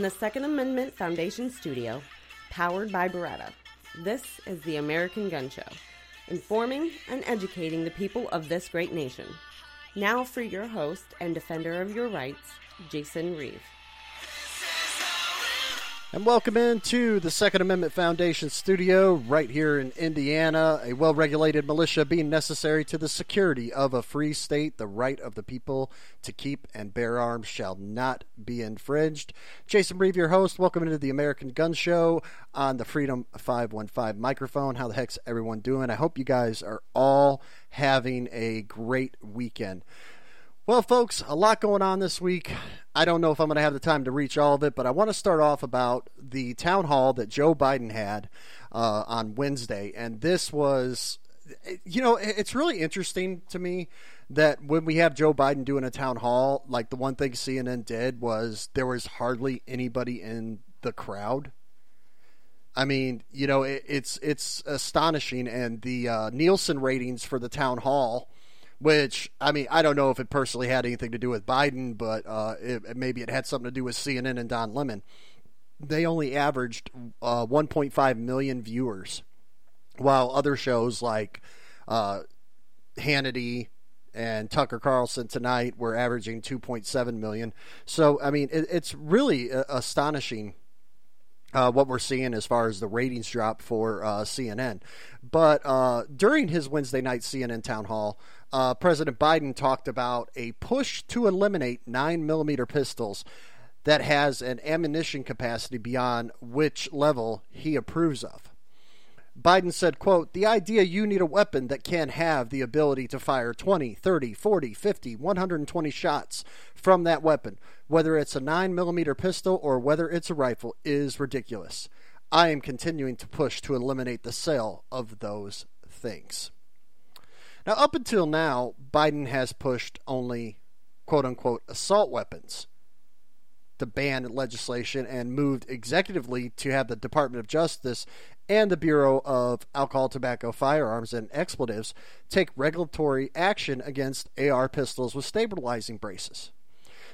From the Second Amendment Foundation studio, powered by Beretta, this is the American Gun Show, informing and educating the people of this great nation. Now for your host and defender of your rights, Jason Reeve. And welcome into the Second Amendment Foundation studio right here in Indiana. A well regulated militia being necessary to the security of a free state. The right of the people to keep and bear arms shall not be infringed. Jason Reeve, your host. Welcome into the American Gun Show on the Freedom 515 microphone. How the heck's everyone doing? I hope you guys are all having a great weekend. Well, folks, a lot going on this week. I don't know if I'm going to have the time to reach all of it, but I want to start off about the town hall that Joe Biden had uh, on Wednesday. And this was, you know, it's really interesting to me that when we have Joe Biden doing a town hall, like the one thing CNN did was there was hardly anybody in the crowd. I mean, you know, it, it's it's astonishing, and the uh, Nielsen ratings for the town hall which I mean, I don't know if it personally had anything to do with Biden, but uh, it, maybe it had something to do with CNN and Don Lemon. They only averaged uh, 1.5 million viewers, while other shows like uh, Hannity and Tucker Carlson tonight were averaging 2.7 million. So, I mean, it, it's really uh, astonishing uh, what we're seeing as far as the ratings drop for uh, CNN. But uh, during his Wednesday night CNN town hall, uh, President Biden talked about a push to eliminate 9 millimeter pistols that has an ammunition capacity beyond which level he approves of. Biden said, quote, the idea you need a weapon that can have the ability to fire 20, 30, 40, 50, 120 shots from that weapon, whether it's a 9 millimeter pistol or whether it's a rifle, is ridiculous. I am continuing to push to eliminate the sale of those things. Now, up until now, Biden has pushed only quote unquote assault weapons to ban legislation and moved executively to have the Department of Justice and the Bureau of Alcohol, Tobacco, Firearms, and Explosives take regulatory action against AR pistols with stabilizing braces.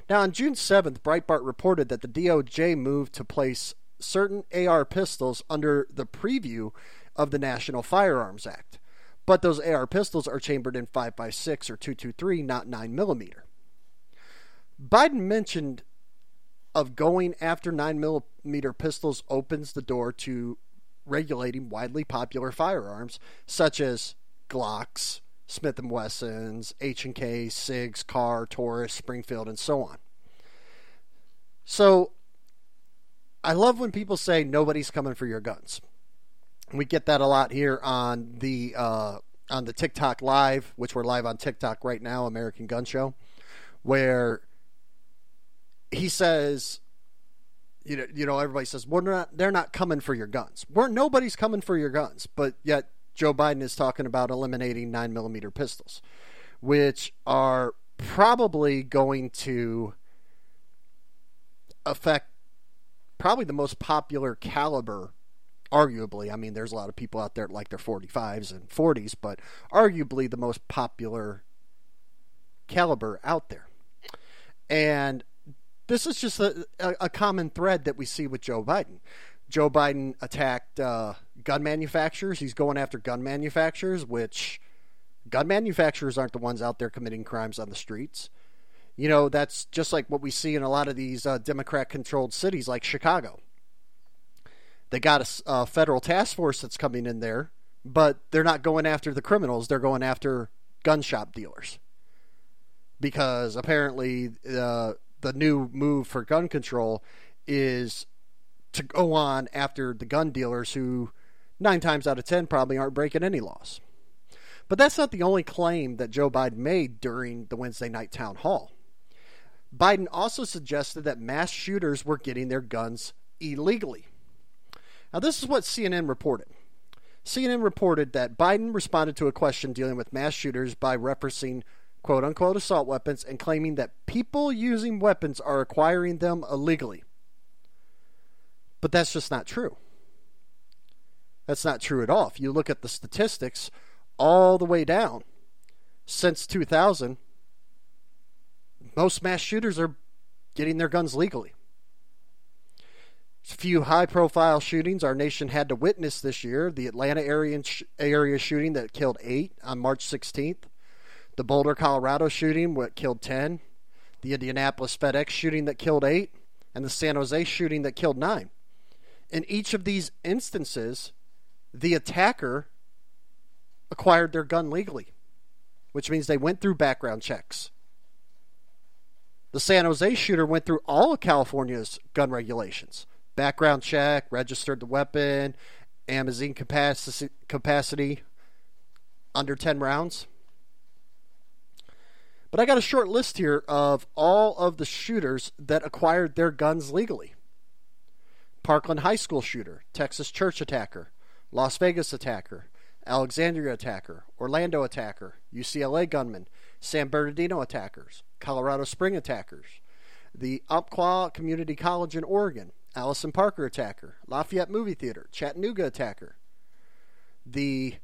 Now, on June 7th, Breitbart reported that the DOJ moved to place certain AR pistols under the preview of the National Firearms Act. But those AR pistols are chambered in 5.56 or 223, not 9 millimeter. Biden mentioned of going after 9 millimeter pistols opens the door to regulating widely popular firearms such as Glocks, Smith & Wessons, H&K, SIGs, Kahr, Taurus, Springfield, and so on. So I love when people say nobody's coming for your guns. We get that a lot here on the uh, on the TikTok live, which we're live on TikTok right now, American Gun Show, where he says, you know, you know, everybody says, well, they're not, they're not coming for your guns. We're nobody's coming for your guns, but yet Joe Biden is talking about eliminating nine millimeter pistols, which are probably going to affect probably the most popular caliber arguably. I mean there's a lot of people out there like their 45s and 40s but arguably the most popular caliber out there. And this is just a, a, common thread that we see with joe biden. Joe biden attacked uh, gun manufacturers. He's going after gun manufacturers which gun manufacturers aren't the ones out there committing crimes on the streets you know, that's just like what we see in a lot of these uh, Democrat controlled cities like Chicago. They got a, a, federal task force that's coming in there, but they're not going after the criminals, they're going after gun shop dealers. Because apparently, uh, the new move for gun control is to go on after the gun dealers who, nine times out of ten, probably aren't breaking any laws. But that's not the only claim that Joe Biden made during the Wednesday night town hall. Biden also suggested that mass shooters were getting their guns illegally. Now, this is what CNN reported. CNN reported that Biden responded to a question dealing with mass shooters by referencing quote unquote assault weapons and claiming that people using weapons are acquiring them illegally. But that's just not true. That's not true at all. If you look at the statistics all the way down since 2000, most mass shooters are getting their guns legally. A few high profile shootings our nation had to witness this year the Atlanta area, area shooting that killed eight on March 16th, the Boulder, Colorado shooting that killed 10, the Indianapolis FedEx shooting that killed eight, and the San Jose shooting that killed nine. In each of these instances, the attacker acquired their gun legally, which means they went through background checks. The San Jose shooter went through all of California's gun regulations. Background check, registered the weapon, magazine capacity, capacity under 10 rounds. But I got a short list here of all of the shooters that acquired their guns legally. Parkland High School shooter, Texas church attacker, Las Vegas attacker, Alexandria attacker, Orlando attacker, UCLA gunman, San Bernardino attackers, Colorado Spring attackers, the Umpqua Community College in Oregon, Allison Parker attacker, Lafayette Movie Theater, Chattanooga attacker, the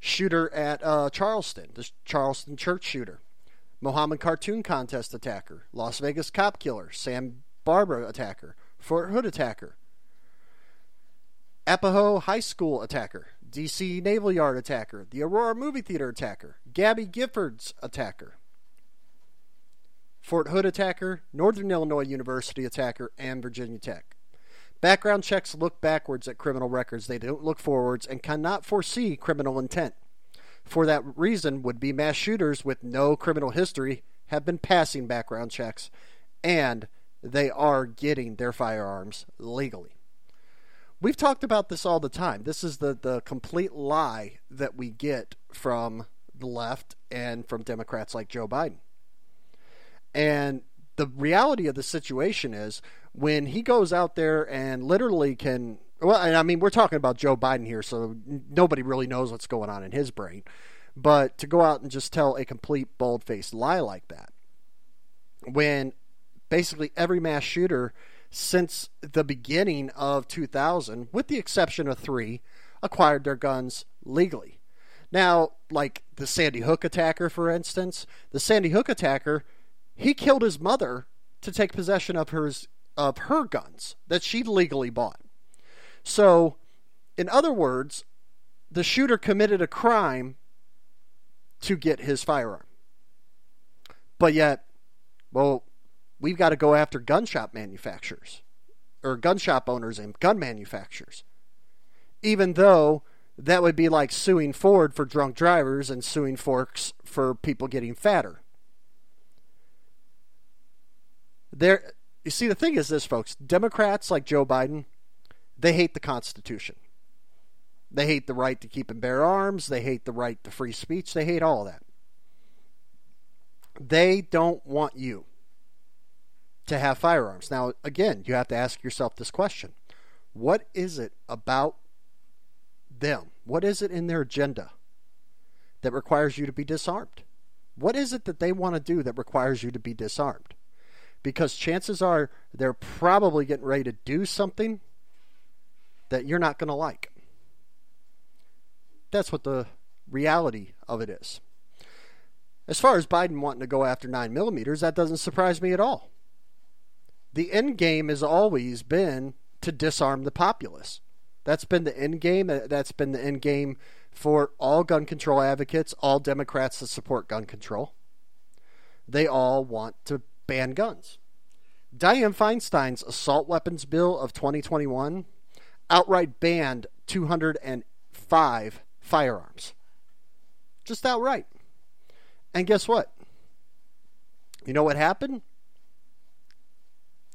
shooter at uh, Charleston, the Charleston church shooter, Mohammed Cartoon Contest attacker, Las Vegas cop killer, Santa Barbara attacker, Fort Hood attacker, Arapahoe High School attacker, DC Naval Yard attacker, the Aurora Movie Theater attacker, Gabby Giffords attacker, Fort Hood attacker, Northern Illinois University attacker, and Virginia Tech. Background checks look backwards at criminal records. They don't look forwards and cannot foresee criminal intent. For that reason, would be mass shooters with no criminal history have been passing background checks, and they are getting their firearms legally. We've talked about this all the time. This is the, the complete lie that we get from the left and from Democrats like Joe Biden. And the reality of the situation is when he goes out there and literally can well I mean we're talking about Joe Biden here so nobody really knows what's going on in his brain but to go out and just tell a complete bold-faced lie like that when basically every mass shooter since the beginning of 2000, with the exception of three, acquired their guns legally. Now, like the Sandy Hook attacker, for instance, the Sandy Hook attacker, he killed his mother to take possession of her of her guns that she legally bought. So, in other words, the shooter committed a crime to get his firearm. But yet, well, we've got to go after gun shop manufacturers or gun shop owners and gun manufacturers. Even though that would be like suing Ford for drunk drivers and suing Forks for people getting fatter. There you see the thing is this folks, Democrats like Joe Biden, they hate the Constitution. They hate the right to keep and bear arms, they hate the right to free speech, they hate all that. They don't want you to have firearms. Now, again, you have to ask yourself this question What is it about them? What is it in their agenda that requires you to be disarmed? What is it that they want to do that requires you to be disarmed? Because chances are they're probably getting ready to do something that you're not going to like. That's what the reality of it is. As far as Biden wanting to go after 9 millimeters, that doesn't surprise me at all. The end game has always been to disarm the populace. That's been the end game. Uh, that's been the end game for all gun control advocates, all Democrats that support gun control. They all want to ban guns. Dianne Feinstein's assault weapons bill of 2021 outright banned 205 firearms. Just outright. And guess what? You know what happened?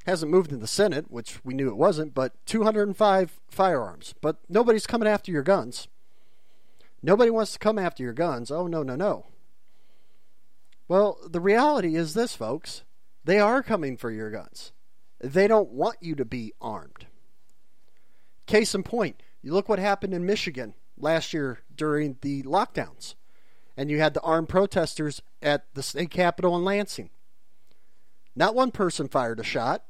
Hasn't moved in the Senate, which we knew it wasn't, but 205 firearms. But nobody's coming after your guns. Nobody wants to come after your guns. Oh, no, no, no. Well, the reality is this, folks. They are coming for your guns. They don't want you to be armed. Case in point, you look what happened in Michigan last year during the lockdowns and you had the armed protesters at the state capitol in Lansing. Not one person fired a shot.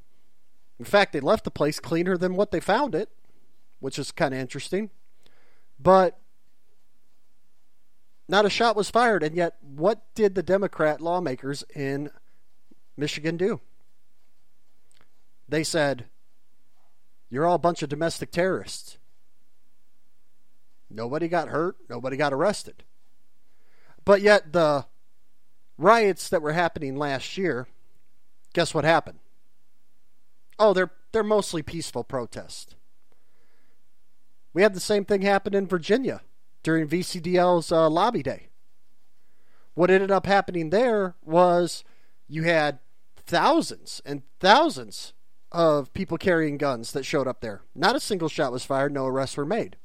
In fact, they left the place cleaner than what they found it, which is kind of interesting. But not a shot was fired, and yet what did the Democrat lawmakers in Michigan do? They said, You're all a bunch of domestic terrorists. Nobody got hurt, nobody got arrested. But yet, the riots that were happening last year, guess what happened? Oh, they're they're mostly peaceful protests. We had the same thing happen in Virginia during VCDL's uh, lobby day. What ended up happening there was you had thousands and thousands of people carrying guns that showed up there. Not a single shot was fired, no arrests were made.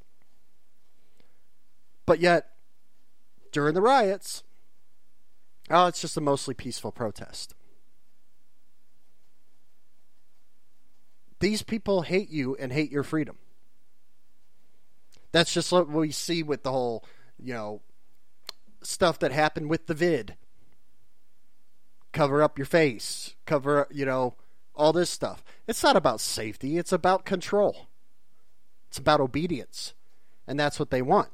But yet, during the riots, oh, it's just a mostly peaceful protest. These people hate you and hate your freedom. That's just what we see with the whole, you know, stuff that happened with the vid. Cover up your face, cover, you know, all this stuff. It's not about safety, it's about control. It's about obedience. And that's what they want.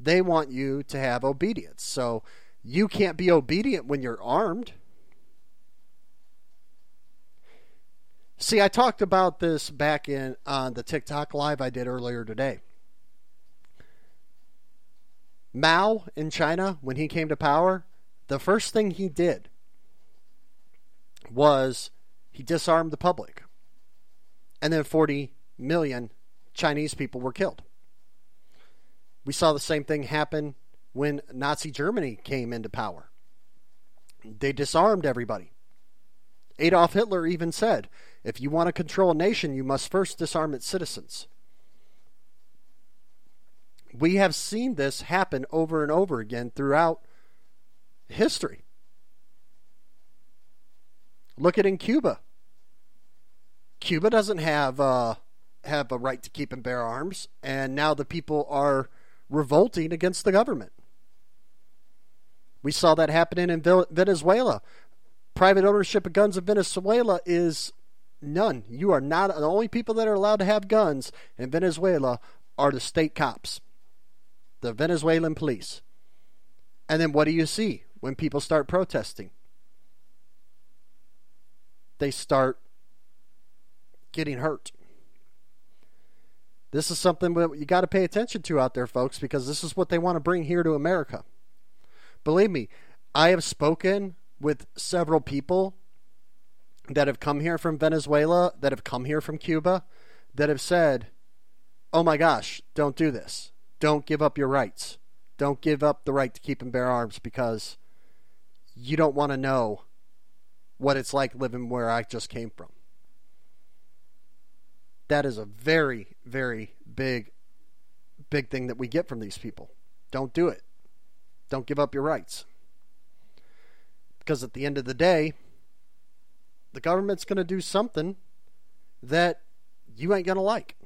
They want you to have obedience. So you can't be obedient when you're armed. See, I talked about this back in on the TikTok live I did earlier today. Mao in China, when he came to power, the first thing he did was he disarmed the public. And then 40 million Chinese people were killed. We saw the same thing happen when Nazi Germany came into power. They disarmed everybody. Adolf Hitler even said, if you want to control a nation, you must first disarm its citizens. We have seen this happen over and over again throughout history. Look at in Cuba. Cuba doesn't have uh, have a right to keep and bear arms, and now the people are revolting against the government. We saw that happening in Venezuela. Private ownership of guns in Venezuela is none. You are not the only people that are allowed to have guns in Venezuela are the state cops, the Venezuelan police. And then what do you see when people start protesting? They start getting hurt. This is something that you got to pay attention to out there, folks, because this is what they want to bring here to America. Believe me, I have spoken with several people that have come here from Venezuela, that have come here from Cuba, that have said, oh my gosh, don't do this. Don't give up your rights. Don't give up the right to keep and bear arms because you don't want to know what it's like living where I just came from that is a very, very big, big thing that we get from these people. Don't do it. Don't give up your rights. Because at the end of the day, the government's going to do something that you ain't going to like.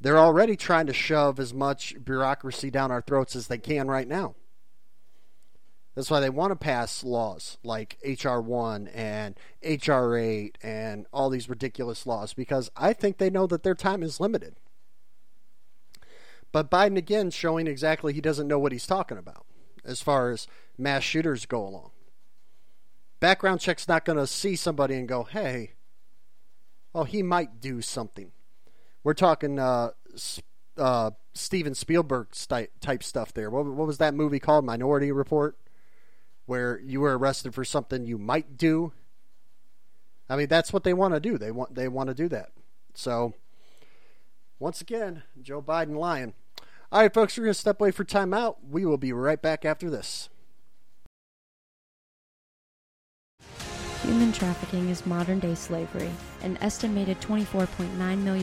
They're already trying to shove as much bureaucracy down our throats as they can right now. That's why they want to pass laws like H.R. 1 and H.R. 8 and all these ridiculous laws because I think they know that their time is limited. But Biden, again, showing exactly he doesn't know what he's talking about as far as mass shooters go along. Background check's not going to see somebody and go, hey, oh, he might do something. We're talking uh, uh, Steven Spielberg type stuff there. What, what was that movie called? Minority Report? Where you were arrested for something you might do. I mean, that's what they want to do. They want they want to do that. So, once again, Joe Biden lying. All right, folks, we're going to step away for timeout. We will be right back after this. Human trafficking is modern day slavery. An estimated 24.9 million.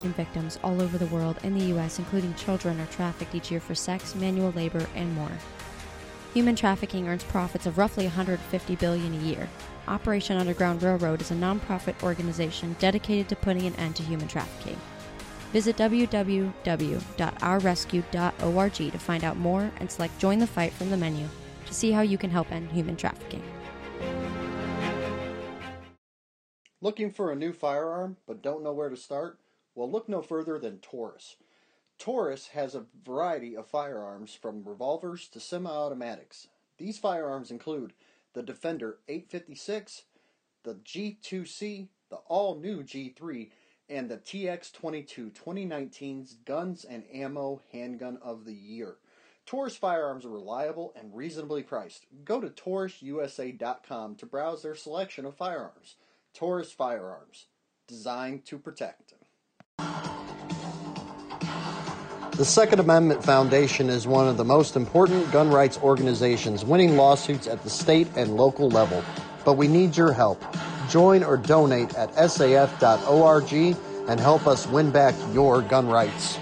Victims all over the world and the U.S., including children, are trafficked each year for sex, manual labor, and more. Human trafficking earns profits of roughly 150 billion a year. Operation Underground Railroad is a nonprofit organization dedicated to putting an end to human trafficking. Visit www.ourrescue.org to find out more and select Join the Fight from the menu to see how you can help end human trafficking. Looking for a new firearm but don't know where to start? Well, look no further than Taurus. Taurus has a variety of firearms from revolvers to semi automatics. These firearms include the Defender 856, the G2C, the all new G3, and the TX22 2019's Guns and Ammo Handgun of the Year. Taurus firearms are reliable and reasonably priced. Go to taurususa.com to browse their selection of firearms. Taurus Firearms, designed to protect. The Second Amendment Foundation is one of the most important gun rights organizations, winning lawsuits at the state and local level. But we need your help. Join or donate at saf.org and help us win back your gun rights.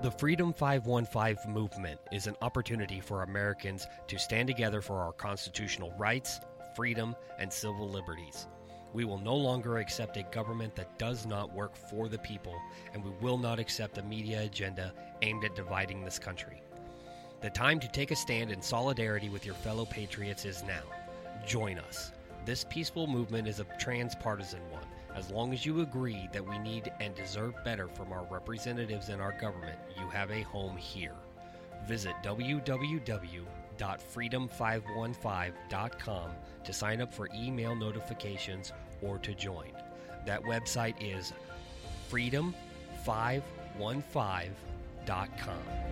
The Freedom 515 movement is an opportunity for Americans to stand together for our constitutional rights, freedom, and civil liberties. We will no longer accept a government that does not work for the people, and we will not accept a media agenda aimed at dividing this country. The time to take a stand in solidarity with your fellow patriots is now. Join us. This peaceful movement is a transpartisan one. As long as you agree that we need and deserve better from our representatives in our government, you have a home here. Visit www.freedom515.com to sign up for email notifications or to join. That website is freedom515.com.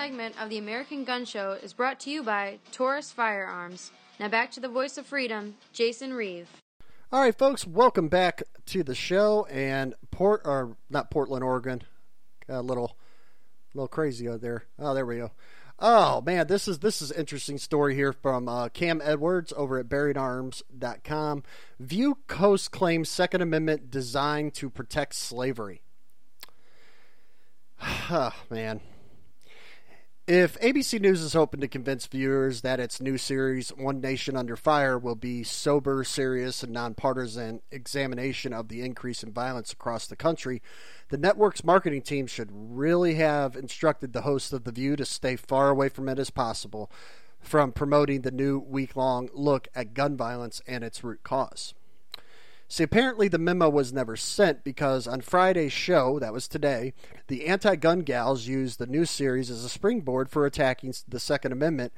segment of the American Gun Show is brought to you by Taurus Firearms. Now back to the voice of freedom, Jason Reeve. All right, folks, welcome back to the show. And Port, or not Portland, Oregon, got a little, little crazy out there. Oh, there we go. Oh man, this is this is interesting story here from uh, Cam Edwards over at BearingArms.com. View Coast claims Second Amendment designed to protect slavery. oh, man, if ABC News is hoping to convince viewers that its new series, One Nation Under Fire, will be sober, serious, and nonpartisan examination of the increase in violence across the country, the network's marketing team should really have instructed the host of The View to stay far away from it as possible. from promoting the new week long look at gun violence and its root cause. See, apparently the memo was never sent because on Friday's show, that was today, the anti gun gals used the new series as a springboard for attacking the Second Amendment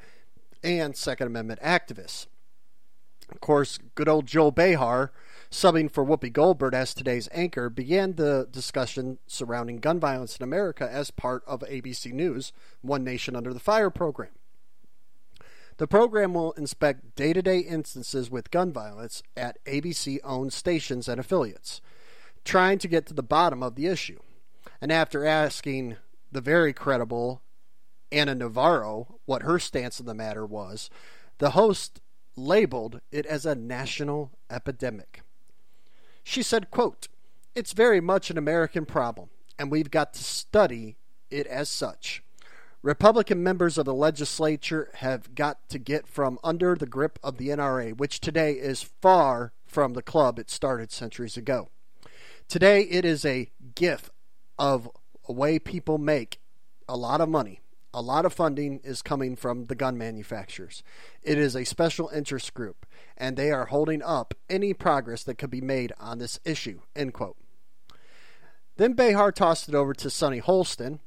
and Second Amendment activists. Of course, good old Joy Behar, subbing for Whoopi Goldberg as today's anchor, began the discussion surrounding gun violence in America as part of ABC News' One Nation Under the Fire program. The program will inspect day to day instances with gun violence at ABC owned stations and affiliates, trying to get to the bottom of the issue. And after asking the very credible Ana Navarro what her stance on the matter was, the host labeled it as a national epidemic. She said, quote, It's very much an American problem, and we've got to study it as such. Republican members of the legislature have got to get from under the grip of the NRA, which today is far from the club it started centuries ago. Today, it is a gift of a way people make a lot of money. A lot of funding is coming from the gun manufacturers. It is a special interest group, and they are holding up any progress that could be made on this issue. End quote. Then Behar tossed it over to Sunny Hostin,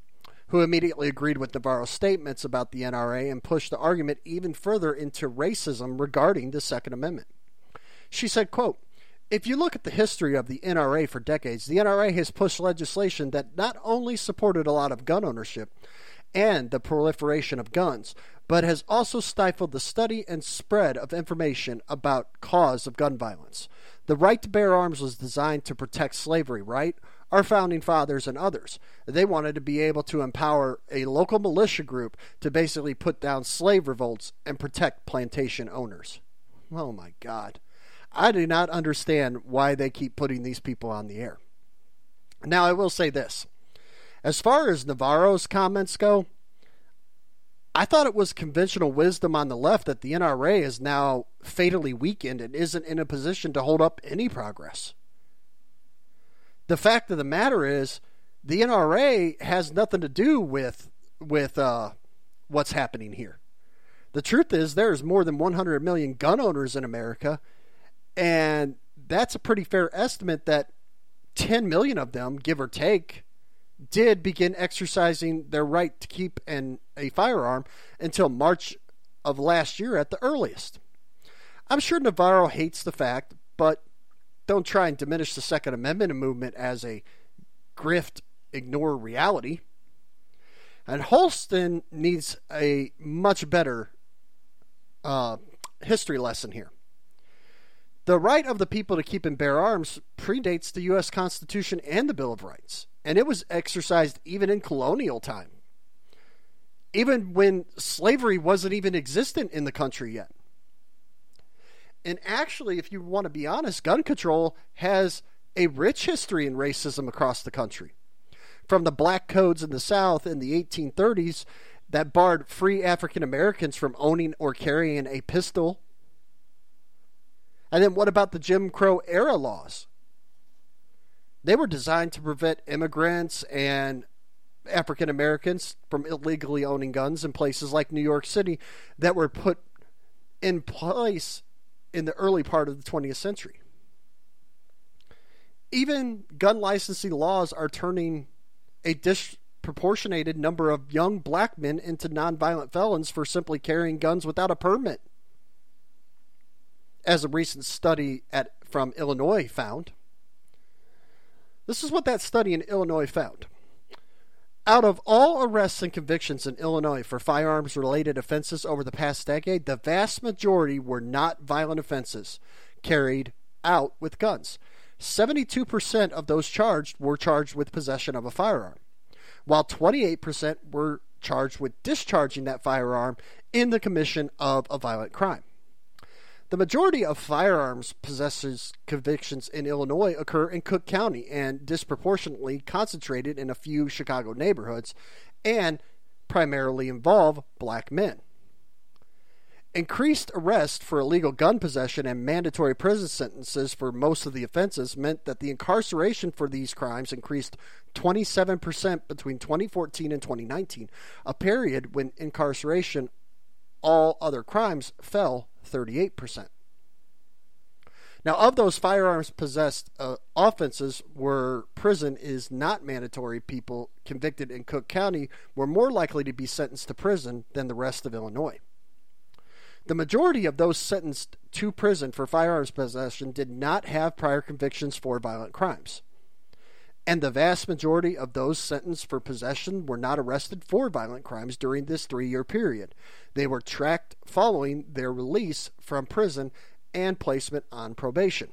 who immediately agreed with Navarro's statements about the NRA and pushed the argument even further into racism regarding the Second Amendment. She said, quote, if you look at the history of the NRA for decades, the NRA has pushed legislation that not only supported a lot of gun ownership and the proliferation of guns, but has also stifled the study and spread of information about cause of gun violence. The right to bear arms was designed to protect slavery, right? our founding fathers and others. They wanted to be able to empower a local militia group to basically put down slave revolts and protect plantation owners. Oh my God. I do not understand why they keep putting these people on the air. Now, I will say this. As far as Navarro's comments go, I thought it was conventional wisdom on the left that the NRA is now fatally weakened and isn't in a position to hold up any progress. The fact of the matter is, the NRA has nothing to do with with uh, what's happening here. The truth is, there's more than 100 million gun owners in America, and that's a pretty fair estimate that 10 million of them, give or take, did begin exercising their right to keep an, a firearm until March of last year at the earliest. I'm sure Navarro hates the fact, but don't try and diminish the Second Amendment movement as a grift, ignore reality. And Hostin needs a much better uh, history lesson here. The right of the people to keep and bear arms predates the U.S. Constitution and the Bill of Rights, and it was exercised even in colonial time, even when slavery wasn't even existent in the country yet. And actually, if you want to be honest, gun control has a rich history in racism across the country. From the black codes in the South in the 1830s that barred free African Americans from owning or carrying a pistol. And then what about the Jim Crow era laws? They were designed to prevent immigrants and African Americans from illegally owning guns in places like New York City that were put in place in the early part of the 20th century. Even gun licensing laws are turning a disproportionated number of young black men into nonviolent felons for simply carrying guns without a permit. As a recent study at, from Illinois found. This is what that study in Illinois found. Out of all arrests and convictions in Illinois for firearms related offenses over the past decade, the vast majority were not violent offenses carried out with guns. 72% of those charged were charged with possession of a firearm, while 28% were charged with discharging that firearm in the commission of a violent crime. The majority of firearms possessors convictions in Illinois occur in Cook County and disproportionately concentrated in a few Chicago neighborhoods and primarily involve black men. Increased arrest for illegal gun possession and mandatory prison sentences for most of the offenses meant that the incarceration for these crimes increased 27% between 2014 and 2019, a period when incarceration all other crimes fell 38%. Now, of those firearms possessed uh, offenses where prison is not mandatory, people convicted in Cook County were more likely to be sentenced to prison than the rest of Illinois. The majority of those sentenced to prison for firearms possession did not have prior convictions for violent crimes. And the vast majority of those sentenced for possession were not arrested for violent crimes during this three year period. They were tracked following their release from prison and placement on probation.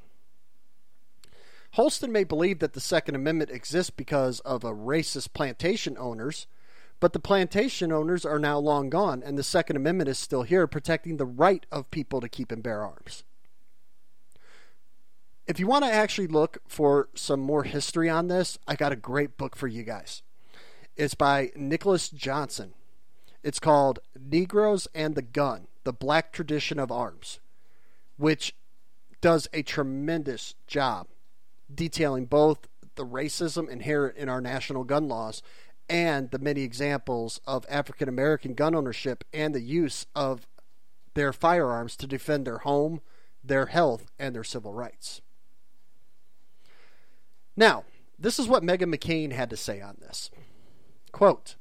Hostin may believe that the Second Amendment exists because of a racist plantation owners, but the plantation owners are now long gone, and the Second Amendment is still here, protecting the right of people to keep and bear arms. If you want to actually look for some more history on this, I got a great book for you guys. It's by Nicholas Johnson. It's called Negroes and the Gun The Black Tradition of Arms, which does a tremendous job detailing both the racism inherent in our national gun laws and the many examples of African American gun ownership and the use of their firearms to defend their home, their health, and their civil rights. Now, this is what Meghan McCain had to say on this. Quote,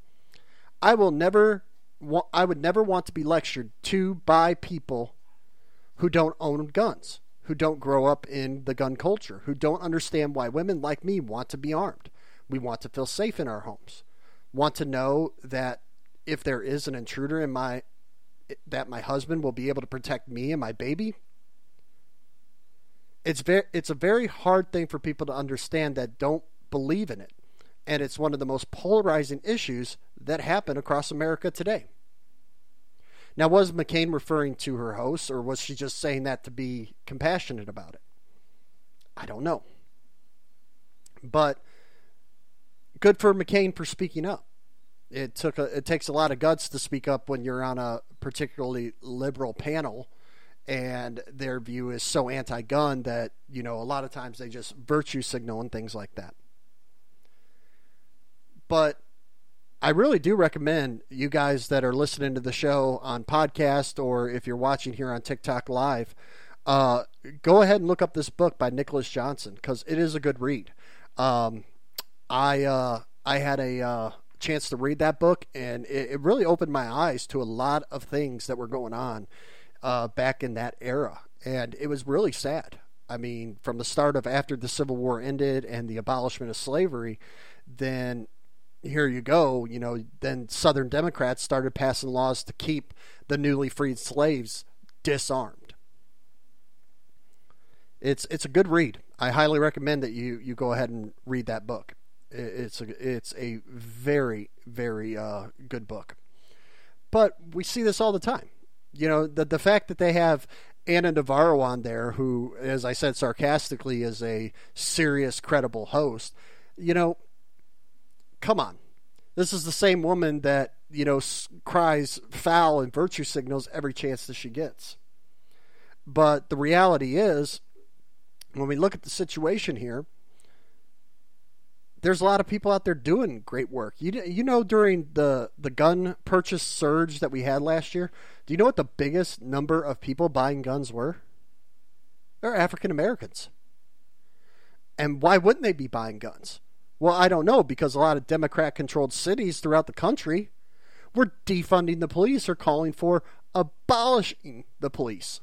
I will never wa- I would never want to be lectured to by people who don't own guns, who don't grow up in the gun culture, who don't understand why women like me want to be armed. We want to feel safe in our homes. Want to know that if there is an intruder in my that my husband will be able to protect me and my baby it's very it's a very hard thing for people to understand that don't believe in it and it's one of the most polarizing issues that happen across America today. Now, was McCain referring to her hosts, or was she just saying that to be compassionate about it? I don't know. But good for McCain for speaking up. It took a, it takes a lot of guts to speak up when you're on a particularly liberal panel and their view is so anti-gun that you know a lot of times they just virtue signal and things like that but I really do recommend you guys that are listening to the show on podcast or if you're watching here on TikTok live, uh, go ahead and look up this book by Nicholas Johnson because it is a good read. Um, I uh, I had a uh, chance to read that book and it, it, really opened my eyes to a lot of things that were going on uh, back in that era, and it was really sad. I mean, from the start of after the Civil War ended and the abolishment of slavery, then here you go, you know, then Southern Democrats started passing laws to keep the newly freed slaves disarmed. It's it's a good read. I highly recommend that you you go ahead and read that book. It's a it's a very very uh, good book. But we see this all the time. You know, the the fact that they have Ana Navarro on there, who, as I said sarcastically, is a serious, credible host. You know, come on. This is the same woman that, you know, cries foul and virtue signals every chance that she gets. But the reality is, when we look at the situation here, there's a lot of people out there doing great work. You you know during the the gun purchase surge that we had last year, do you know what the biggest number of people buying guns were? They're African Americans. And why wouldn't they be buying guns? Well, I don't know because a lot of Democrat controlled cities throughout the country were defunding the police or calling for abolishing the police.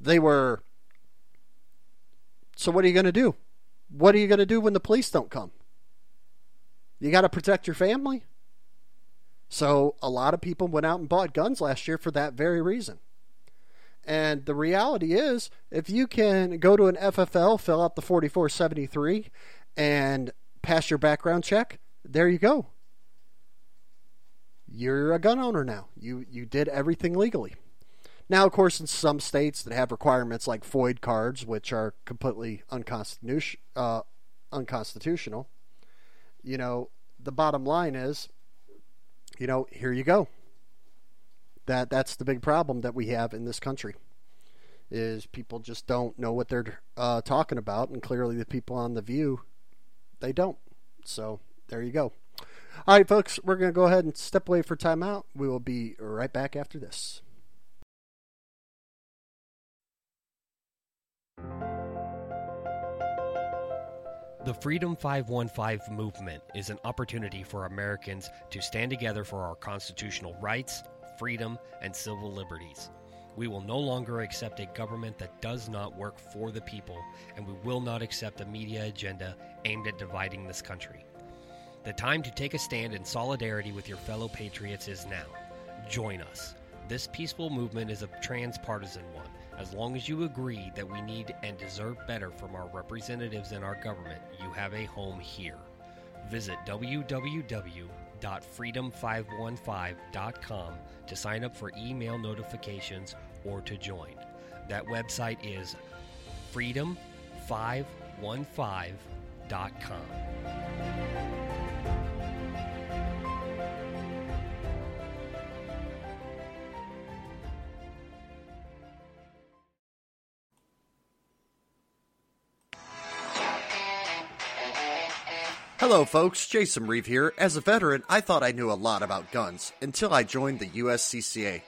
They were. So, what are you going to do? What are you going to do when the police don't come? You got to protect your family. So, a lot of people went out and bought guns last year for that very reason. And the reality is, if you can go to an FFL, fill out the 4473, and pass your background check, there you go. You're a gun owner now. You you did everything legally. Now, of course, in some states that have requirements like FOID cards, which are completely unconstitutional, uh, unconstitutional, you know, the bottom line is, you know, here you go. That that's the big problem that we have in this country. Is people just don't know what they're uh, talking about, and clearly the people on the View, they don't. So there you go. All right, folks, we're going to go ahead and step away for timeout. We will be right back after this. The Freedom 515 movement is an opportunity for Americans to stand together for our constitutional rights, freedom, and civil liberties. We will no longer accept a government that does not work for the people, and we will not accept a media agenda aimed at dividing this country. The time to take a stand in solidarity with your fellow patriots is now. Join us. This peaceful movement is a transpartisan one. As long as you agree that we need and deserve better from our representatives in our government, you have a home here. Visit www.freedom515.com to sign up for email notifications or to join. That website is freedom515.com. Hello, folks. Jason Reeve here. As a veteran, I thought I knew a lot about guns until I joined the USCCA.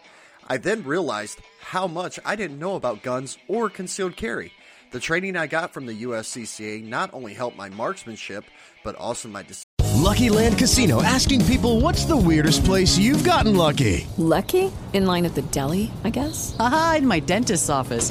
I then realized how much I didn't know about guns or concealed carry. The training I got from the USCCA not only helped my marksmanship, but also my decision. Lucky Land Casino asking people what's the weirdest place you've gotten lucky? Lucky? In line at the deli, I guess? Aha, in my dentist's office.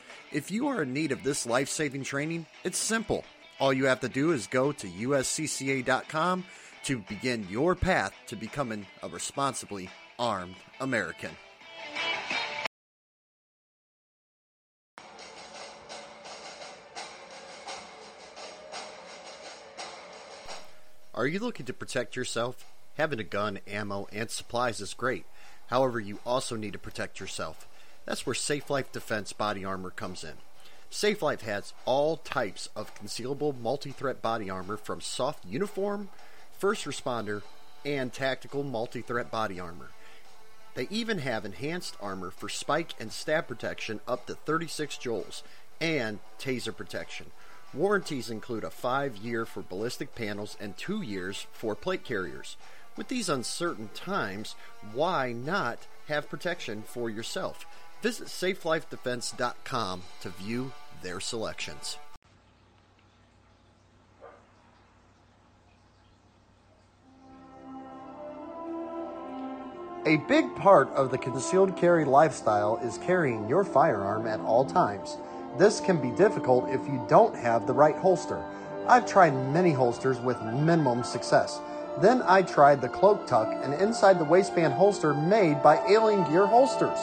If you are in need of this life saving training, it's simple. All you have to do is go to uscca.com to begin your path to becoming a responsibly armed American. Are you looking to protect yourself? Having a gun, ammo, and supplies is great. However, you also need to protect yourself. That's where Safe Life Defense body armor comes in. Safe Life has all types of concealable multi threat body armor from soft uniform, first responder, and tactical multi threat body armor. They even have enhanced armor for spike and stab protection up to 36 joules and taser protection. Warranties include a 5 year for ballistic panels and 2 years for plate carriers. With these uncertain times, why not have protection for yourself? Visit safelifedefense.com to view their selections. A big part of the concealed carry lifestyle is carrying your firearm at all times. This can be difficult if you don't have the right holster. I've tried many holsters with minimum success. Then I tried the Cloak Tuck, an inside the waistband holster made by Alien Gear Holsters.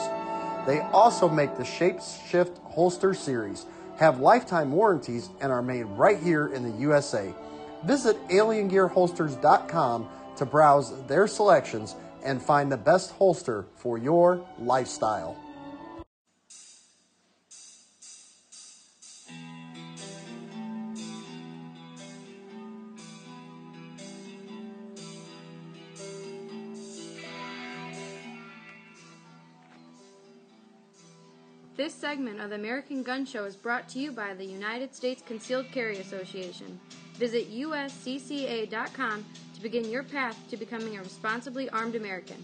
They also make the Shapeshift Holster series, have lifetime warranties, and are made right here in the USA. Visit aliengearholsters.com to browse their selections and find the best holster for your lifestyle. This segment of the American Gun Show is brought to you by the United States Concealed Carry Association. Visit uscca.com to begin your path to becoming a responsibly armed American.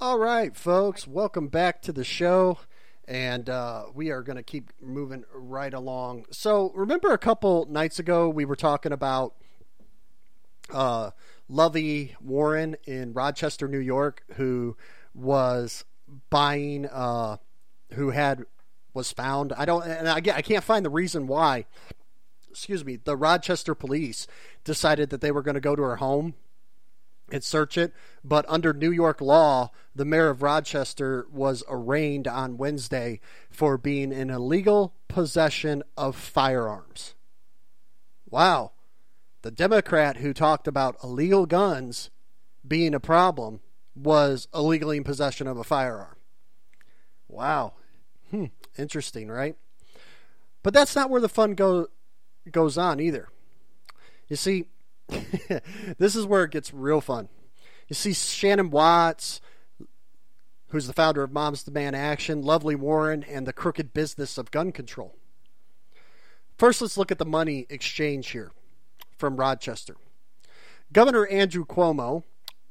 All right, folks, welcome back to the show. And uh, we are going to keep moving right along. So, remember a couple nights ago, we were talking about uh, Lovely Warren in Rochester, New York, who was buying uh, who had was found. I don't, and I, I can't find the reason why. Excuse me. The Rochester police decided that they were going to go to her home and search it, but under New York law, the mayor of Rochester was arraigned on Wednesday for being in illegal possession of firearms. Wow. The Democrat who talked about illegal guns being a problem was illegally in possession of a firearm. Wow. Interesting, right? But that's not where the fun go, goes on either. You see, this is where it gets real fun. You see Shannon Watts, who's the founder of Moms Demand Action, Lovely Warren, and the crooked business of gun control. First, let's look at the money exchange here from Rochester. Governor Andrew Cuomo,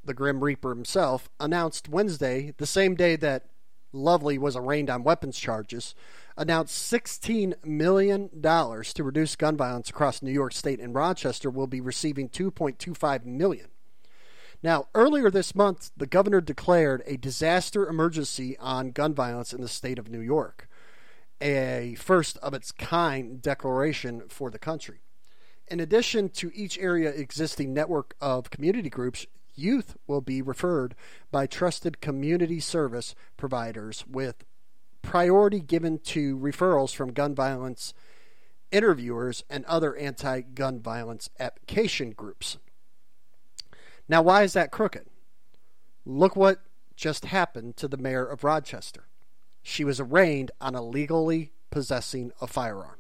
the Grim Reaper himself, announced Wednesday, the same day that Lovely was arraigned on weapons charges, announced $16 million to reduce gun violence across New York State and Rochester will be receiving 2.25 million. Now, earlier this month, the governor declared a disaster emergency on gun violence in the state of New York, a first of its kind declaration for the country. In addition to each area existing network of community groups, youth will be referred by trusted community service providers with priority given to referrals from gun violence interviewers and other anti gun violence application groups. Now, why is that crooked? Look what just happened to the mayor of Rochester. She was arraigned on illegally possessing a firearm.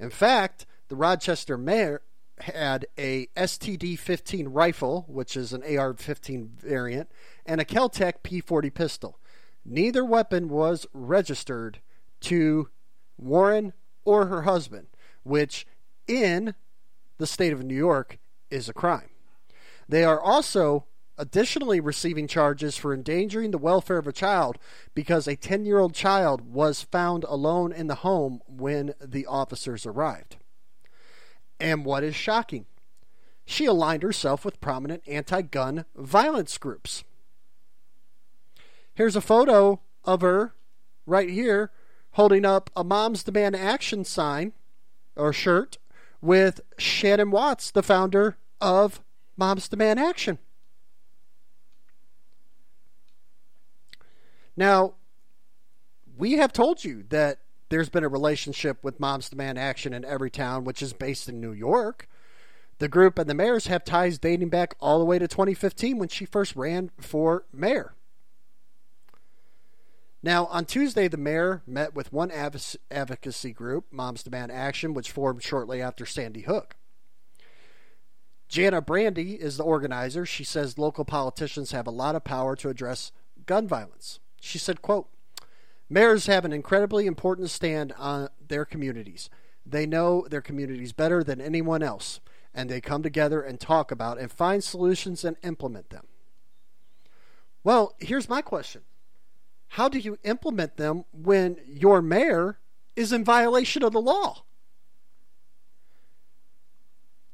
In fact, the Rochester mayor had a STD 15 rifle, which is an AR 15 variant, and a Keltec P40 pistol. Neither weapon was registered to Warren or her husband, which in the state of New York is a crime. They are also additionally receiving charges for endangering the welfare of a child because a 10 year old child was found alone in the home when the officers arrived. And what is shocking? She aligned herself with prominent anti gun violence groups. Here's a photo of her right here holding up a Moms Demand Action sign or shirt with Shannon Watts, the founder of Moms Demand Action. Now, we have told you that there's been a relationship with Moms Demand Action in Everytown, which is based in New York. The group and the mayors have ties dating back all the way to 2015 when she first ran for mayor. Now, on Tuesday, the mayor met with one advocacy group, Moms Demand Action, which formed shortly after Sandy Hook. Jana Brandy is the organizer. She says local politicians have a lot of power to address gun violence. She said, quote, Mayors have an incredibly important stand on their communities. They know their communities better than anyone else, and they come together and talk about and find solutions and implement them. Well, here's my question how do you implement them when your mayor is in violation of the law?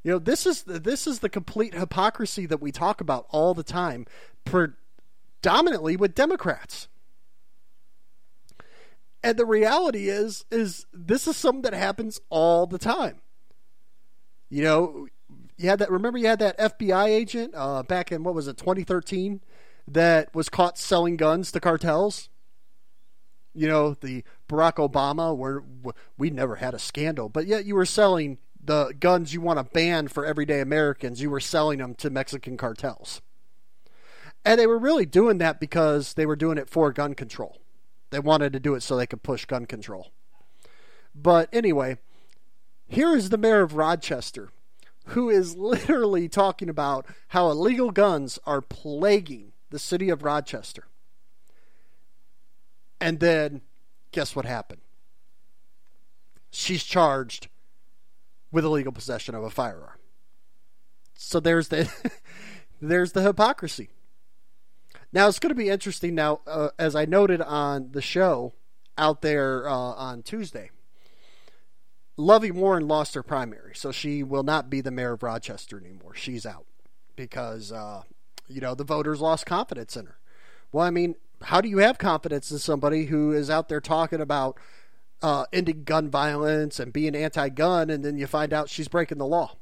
You know, this is this is the complete hypocrisy that we talk about all the time, predominantly with Democrats. And the reality is is this is something that happens all the time. You know, you had that remember you had that FBI agent uh, back in what was it 2013 that was caught selling guns to cartels. You know, the Barack Obama, where we never had a scandal, but yet you were selling the guns you want to ban for everyday Americans, you were selling them to Mexican cartels. And they were really doing that because they were doing it for gun control. They wanted to do it so they could push gun control. But anyway, here is the mayor of Rochester who is literally talking about how illegal guns are plaguing the city of Rochester. And then, guess what happened? She's charged with illegal possession of a firearm. So there's the there's the hypocrisy. Now it's going to be interesting. Now, uh, as I noted on the show out there uh, on Tuesday, Lovely Warren lost her primary, so she will not be the mayor of Rochester anymore. She's out because uh, you know the voters lost confidence in her. Well, I mean, how do you have confidence in somebody who is out there talking about uh, ending gun violence and being anti-gun, and then you find out she's breaking the law?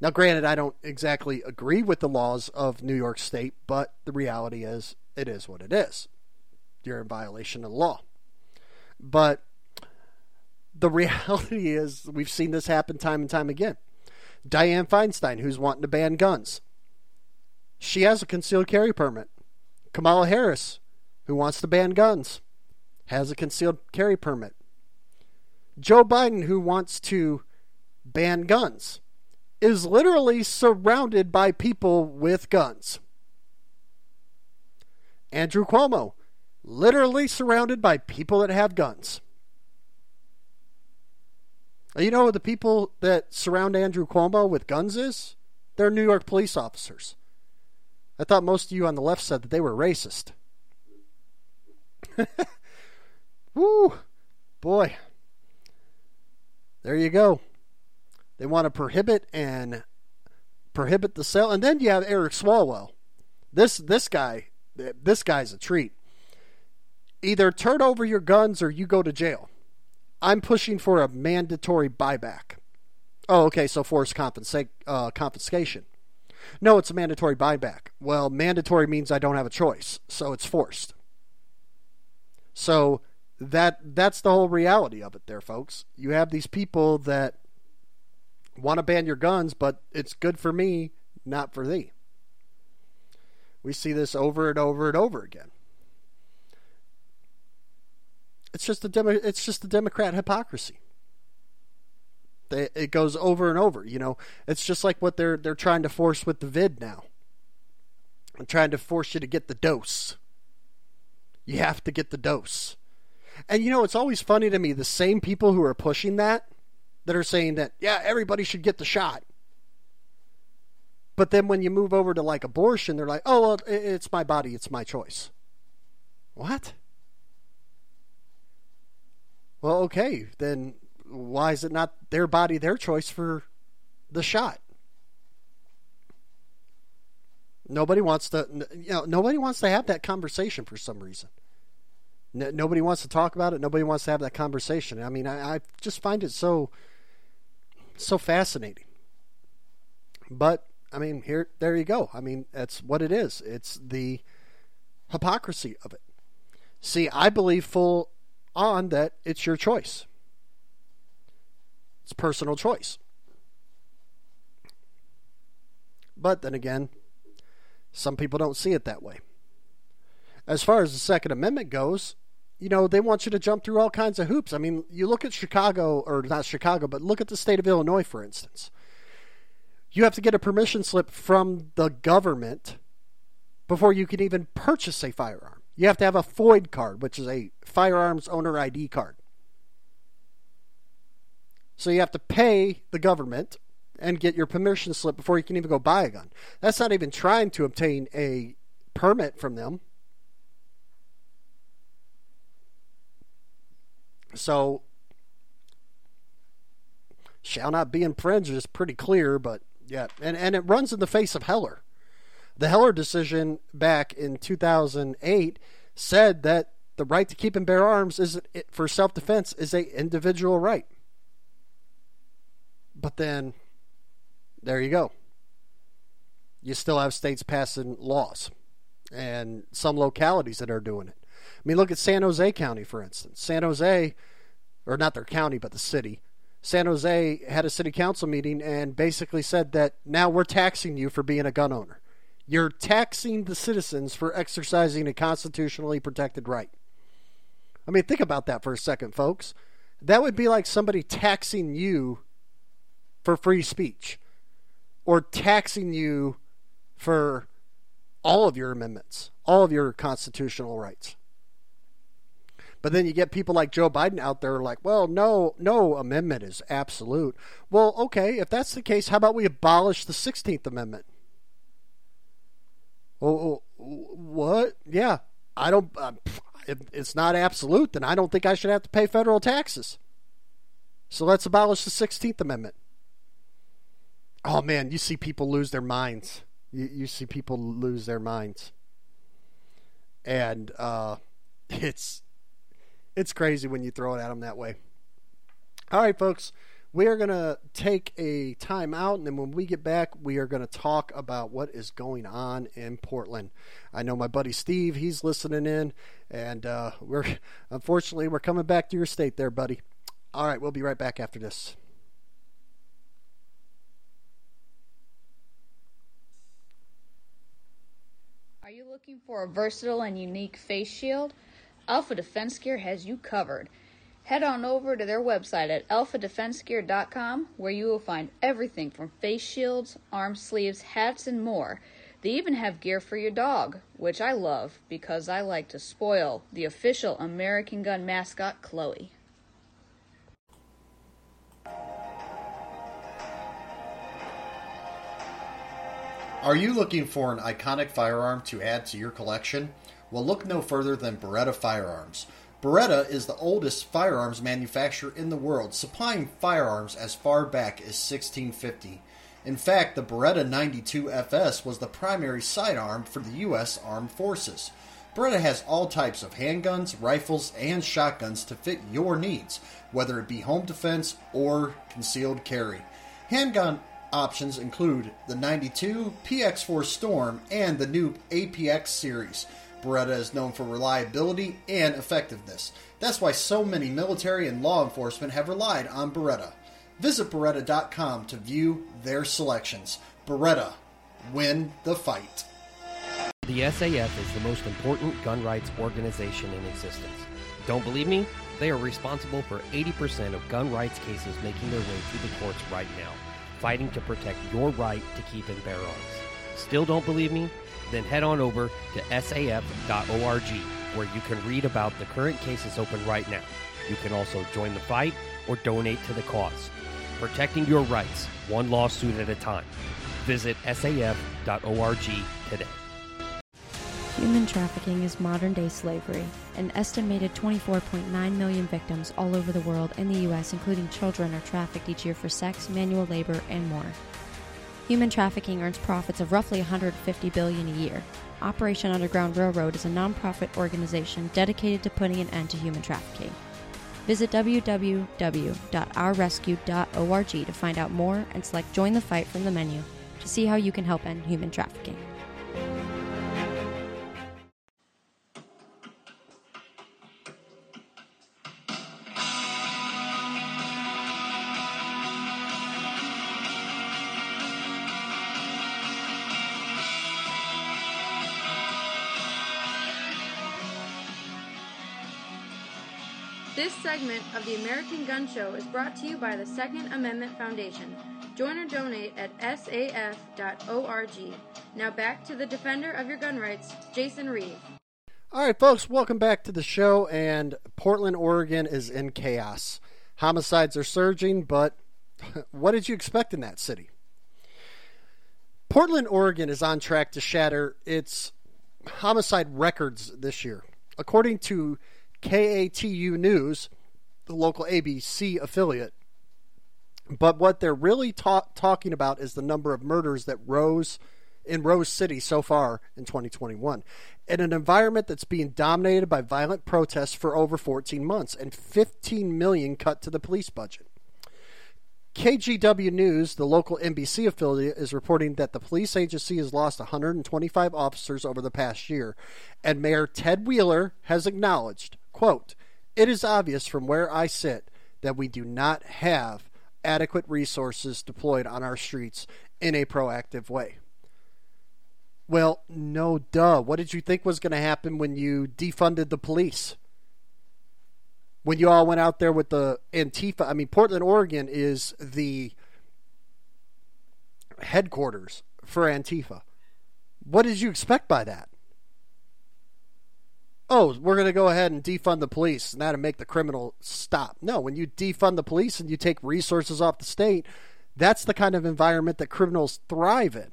Now, granted, I don't exactly agree with the laws of New York State, but the reality is, it is what it is. You're in violation of the law. But the reality is, we've seen this happen time and time again. Dianne Feinstein, who's wanting to ban guns, she has a concealed carry permit. Kamala Harris, who wants to ban guns, has a concealed carry permit. Joe Biden, who wants to ban guns, is literally surrounded by people with guns. Andrew Cuomo, literally surrounded by people that have guns. You know the people that surround Andrew Cuomo with guns is? They're New York police officers. I thought most of you on the left said that they were racist. Woo! Boy. There you go. They want to prohibit and prohibit the sale. And then you have Eric Swalwell. This this guy, this guy's a treat. Either turn over your guns or you go to jail. I'm pushing for a mandatory buyback. Oh, okay, so forced compensa- uh, confiscation. No, it's a mandatory buyback. Well, mandatory means I don't have a choice, so it's forced. So that that's the whole reality of it there, folks. You have these people that want to ban your guns, but it's good for me, not for thee. We see this over and over and over again. It's just a demo, it's just a Democrat hypocrisy. They, it goes over and over. You know, it's just like what they're they're trying to force with the vid now. I'm trying to force you to get the dose. You have to get the dose. And you know, it's always funny to me the same people who are pushing that that are saying that, yeah, everybody should get the shot. But then when you move over to like abortion, they're like, oh, well, it's my body, it's my choice. What? Well, okay, then why is it not their body, their choice for the shot? Nobody wants to, you know, nobody wants to have that conversation for some reason. nobody wants to talk about it. Nobody wants to have that conversation. I mean, I, I just find it so so fascinating. But I mean, here, there you go. I mean, that's what it is. It's the hypocrisy of it. See, I believe full on that it's your choice. It's personal choice. But then again, some people don't see it that way. As far as the Second Amendment goes, you know, they want you to jump through all kinds of hoops. I mean, you look at Chicago, or not Chicago, but look at the state of Illinois, for instance. You have to get a permission slip from the government before you can even purchase a firearm. You have to have a FOID card, which is a firearms owner ID card. So you have to pay the government and get your permission slip before you can even go buy a gun. That's not even trying to obtain a permit from them. So, shall not be infringed is pretty clear, but yeah, and, and it runs in the face of Heller. The Heller decision back in 2008 said that the right to keep and bear arms is for self defense is a individual right. But then, there you go. You still have states passing laws, and some localities that are doing it. I mean, look at San Jose County, for instance. San Jose, or not their county, but the city. San Jose had a city council meeting and basically said that now we're taxing you for being a gun owner. You're taxing the citizens for exercising a constitutionally protected right. I mean, think about that for a second, folks. That would be like somebody taxing you for free speech or taxing you for all of your amendments, all of your constitutional rights. But then you get people like Joe Biden out there like, well, no, no amendment is absolute. Well, okay, if that's the case, how about we abolish the 16th Amendment? Oh, what? Yeah, I don't. Uh, if it's not absolute, then I don't think I should have to pay federal taxes. So let's abolish the 16th Amendment. Oh man, you see people lose their minds. You, you see people lose their minds. and uh, it's it's crazy when you throw it at them that way. All right, folks, we are going to take a time out, and then when we get back, we are going to talk about what is going on in Portland. I know my buddy Steve; he's listening in, and uh, we're unfortunately we're coming back to your state there, buddy. All right, we'll be right back after this. Are you looking for a versatile and unique face shield? Alpha Defense Gear has you covered. Head on over to their website at alphadefensegear.com where you will find everything from face shields, arm sleeves, hats, and more. They even have gear for your dog, which I love because I like to spoil the official American Gun mascot, Chloe. Are you looking for an iconic firearm to add to your collection? Well, look no further than Beretta Firearms. Beretta is the oldest firearms manufacturer in the world, supplying firearms as far back as 1650. In fact, the Beretta 92 FS was the primary sidearm for the U.S. Armed Forces. Beretta has all types of handguns, rifles, and shotguns to fit your needs, whether it be home defense or concealed carry. Handgun options include the 92, PX4 Storm, and the new APX series. Beretta is known for reliability and effectiveness. That's why so many military and law enforcement have relied on Beretta. Visit Beretta.com to view their selections. Beretta, win the fight. The SAF is the most important gun rights organization in existence. Don't believe me? They are responsible for 80% of gun rights cases making their way through the courts right now, fighting to protect your right to keep and bear arms. Still don't believe me? Then head on over to saf.org where you can read about the current cases open right now. You can also join the fight or donate to the cause. Protecting your rights, one lawsuit at a time. Visit saf.org today. Human trafficking is modern day slavery. An estimated 24.9 million victims all over the world and the U.S., including children, are trafficked each year for sex, manual labor, and more. Human trafficking earns profits of roughly 150 billion a year. Operation Underground Railroad is a nonprofit organization dedicated to putting an end to human trafficking. Visit www.ourrescue.org to find out more and select Join the Fight from the menu to see how you can help end human trafficking. Segment of the American Gun Show is brought to you by the Second Amendment Foundation. Join or donate at saf.org. Now back to the defender of your gun rights, Jason Reeve. All right, folks, welcome back to the show. And Portland, Oregon is in chaos. Homicides are surging, but what did you expect in that city? Portland, Oregon is on track to shatter its homicide records this year. According to KATU News, the local ABC affiliate. But what they're really ta- talking about is the number of murders that rose in Rose City so far in 2021. In an environment that's being dominated by violent protests for over 14 months and 15 million cut to the police budget. KGW News, the local NBC affiliate, is reporting that the police agency has lost 125 officers over the past year, and Mayor Ted Wheeler has acknowledged, quote, "It is obvious from where I sit that we do not have adequate resources deployed on our streets in a proactive way." Well, no duh. What did you think was going to happen when you defunded the police? when you all went out there with the Antifa. I mean, Portland, Oregon is the headquarters for Antifa. What did you expect by that? Oh, we're going to go ahead and defund the police and that'll make the criminal stop. No, when you defund the police and you take resources off the state, that's the kind of environment that criminals thrive in.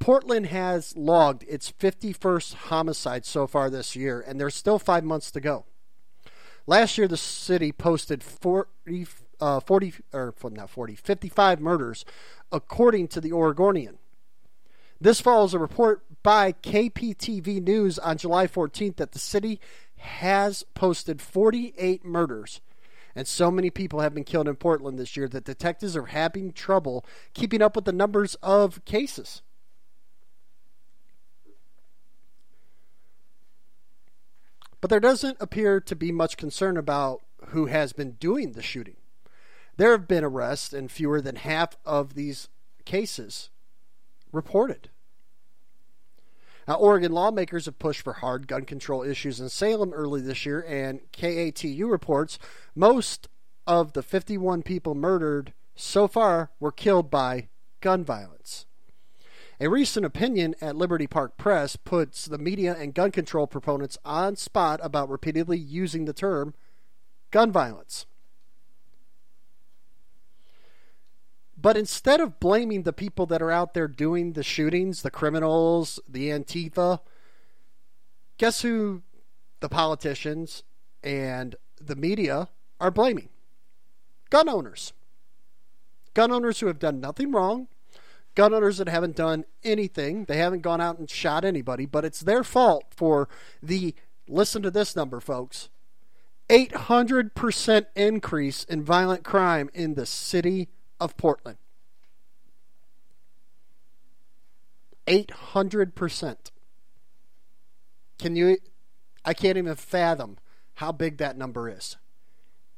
Portland has logged its 51st homicide so far this year, and there's still five months to go. Last year, the city posted 40, uh, 40 or not 40, 55 murders, according to the Oregonian. This follows a report by KPTV News on July 14th that the city has posted 48 murders. And so many people have been killed in Portland this year that detectives are having trouble keeping up with the numbers of cases. But there doesn't appear to be much concern about who has been doing the shooting. There have been arrests in fewer than half of these cases reported. Now, Oregon lawmakers have pushed for hard gun control issues in Salem early this year, and KATU reports most of the 51 people murdered so far were killed by gun violence. A recent opinion at Liberty Park Press puts the media and gun control proponents on spot about repeatedly using the term gun violence. But instead of blaming the people that are out there doing the shootings, the criminals, the Antifa, guess who the politicians and the media are blaming? Gun owners. Gun owners who have done nothing wrong, gun owners that haven't done anything. They haven't gone out and shot anybody, but it's their fault for the, listen to this number, folks 800% increase in violent crime in the city of Portland. 800%. Can you, I can't even fathom how big that number is.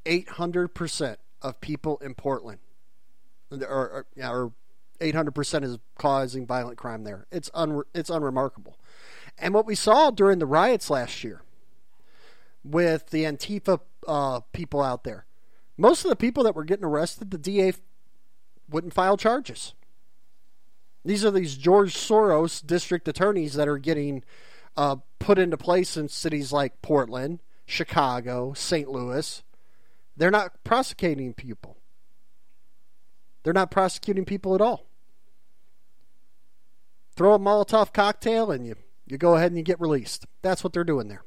800% of people in Portland, or, or, or 800% is causing violent crime there. It's un, it's unremarkable. And what we saw during the riots last year with the Antifa uh, people out there, most of the people that were getting arrested, the DA wouldn't file charges. These are these George Soros district attorneys that are getting uh, put into place in cities like Portland, Chicago, St. Louis. They're not prosecuting people. They're not prosecuting people at all. Throw a Molotov cocktail and you, you go ahead and you get released. That's what they're doing there.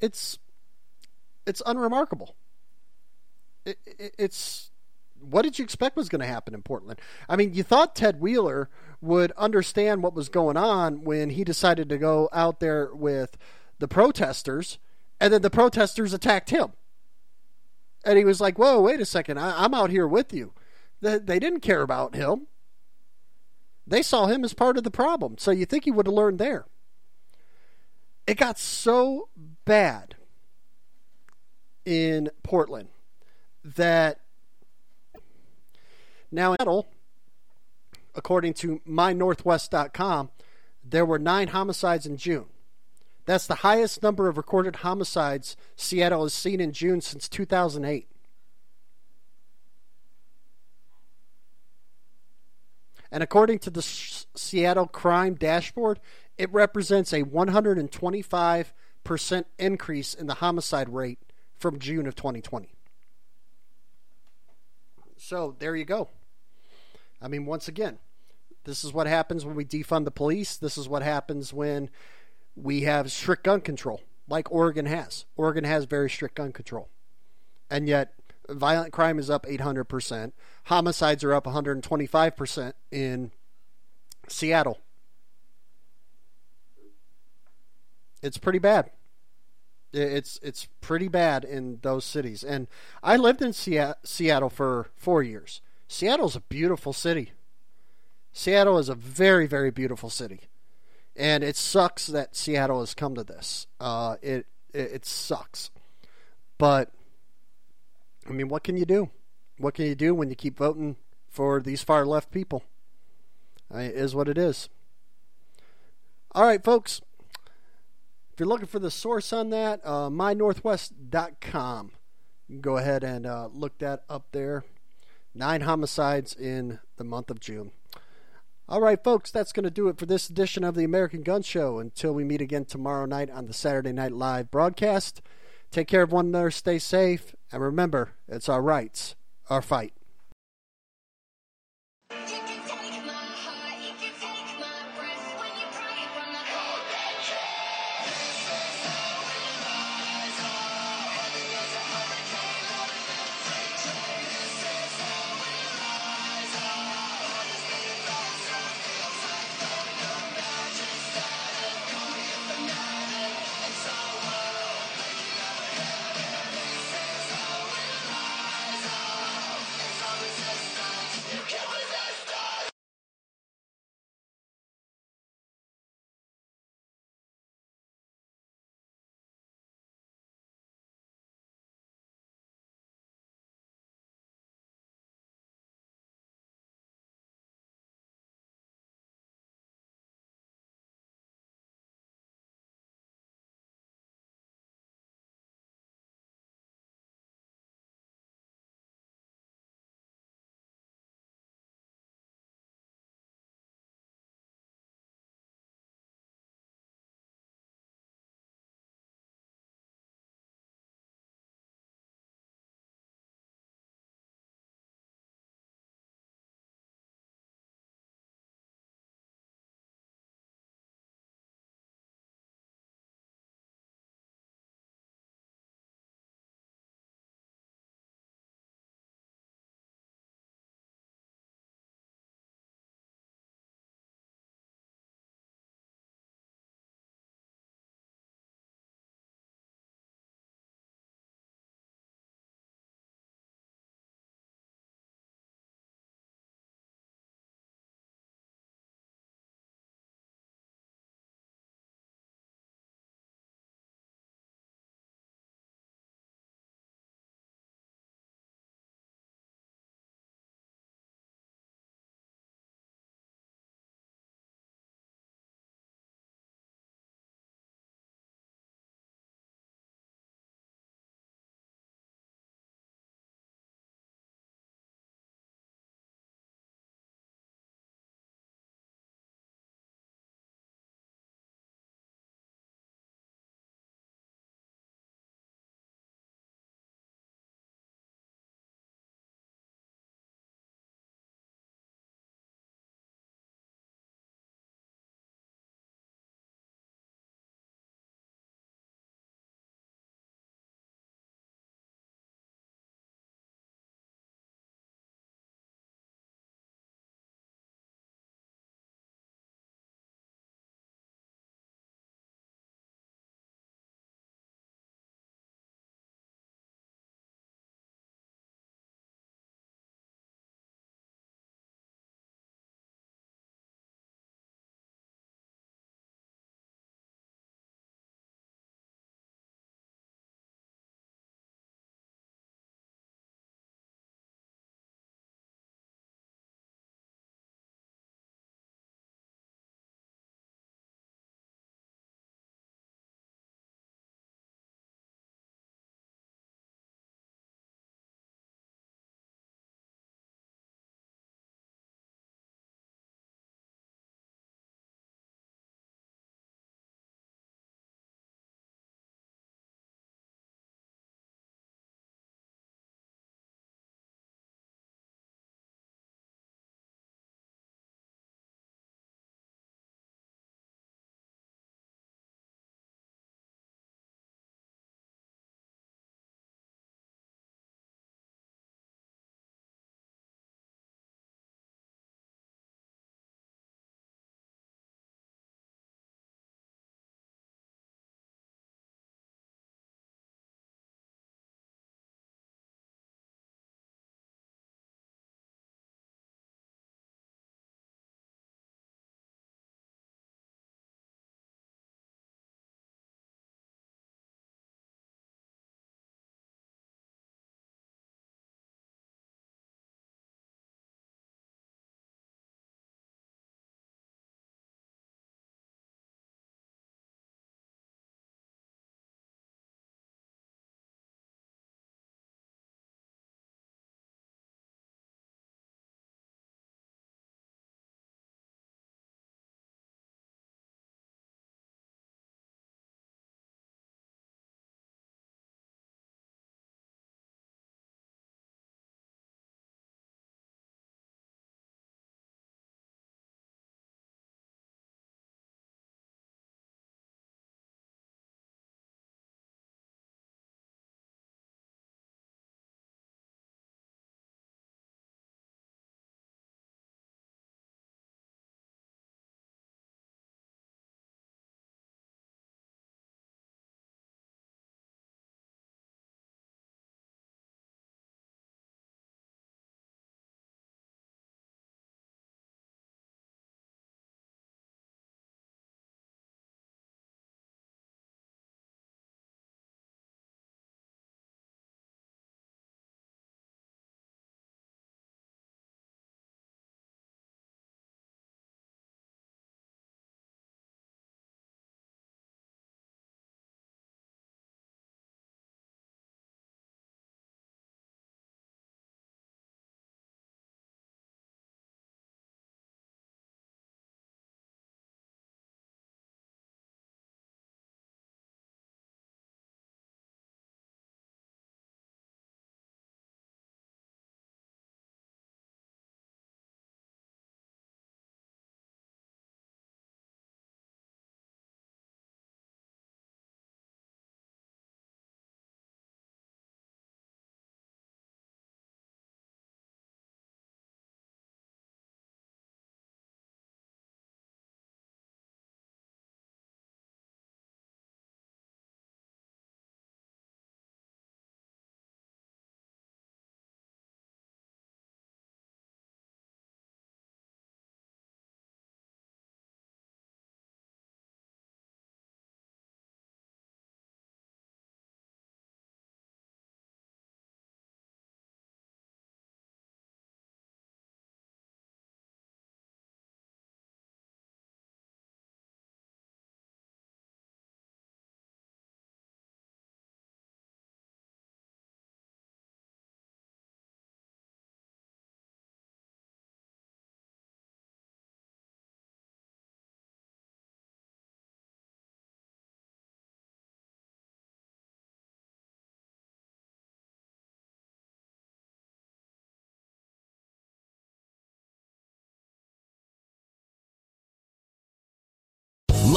It's it's unremarkable. It, it, it's what did you expect was going to happen in Portland? I mean, you thought Ted Wheeler would understand what was going on when he decided to go out there with the protesters, and then the protesters attacked him. And he was like, Whoa, wait a second. I, am out here with you. They, they didn't care about him. They saw him as part of the problem. So you think he would have learned there. It got so bad in Portland that now, in Seattle, according to mynorthwest.com, there were nine homicides in June. That's the highest number of recorded homicides Seattle has seen in June since 2008. And according to the Seattle Crime Dashboard, it represents a 125% increase in the homicide rate from June of 2020. So there you go. I mean, once again, this is what happens when we defund the police. This is what happens when we have strict gun control, like Oregon has. Oregon has very strict gun control. And yet, violent crime is up 800%. Homicides are up 125% in Seattle. It's pretty bad. It's it's pretty bad in those cities. And I lived in Seattle for 4 years. Seattle's a beautiful city. Seattle is a very, very beautiful city, and it sucks that Seattle has come to this. Uh, it, it it sucks, but I mean, what can you do? What can you do when you keep voting for these far left people? It is what it is. All right, folks. If you're looking for the source on that, uh, mynorthwest.com. You can go ahead and uh, look that up there. Nine homicides in the month of June. All right, folks, that's going to do it for this edition of the American Gun Show. Until we meet again tomorrow night on the Saturday Night Live broadcast, take care of one another, stay safe, and remember, it's our rights, our fight.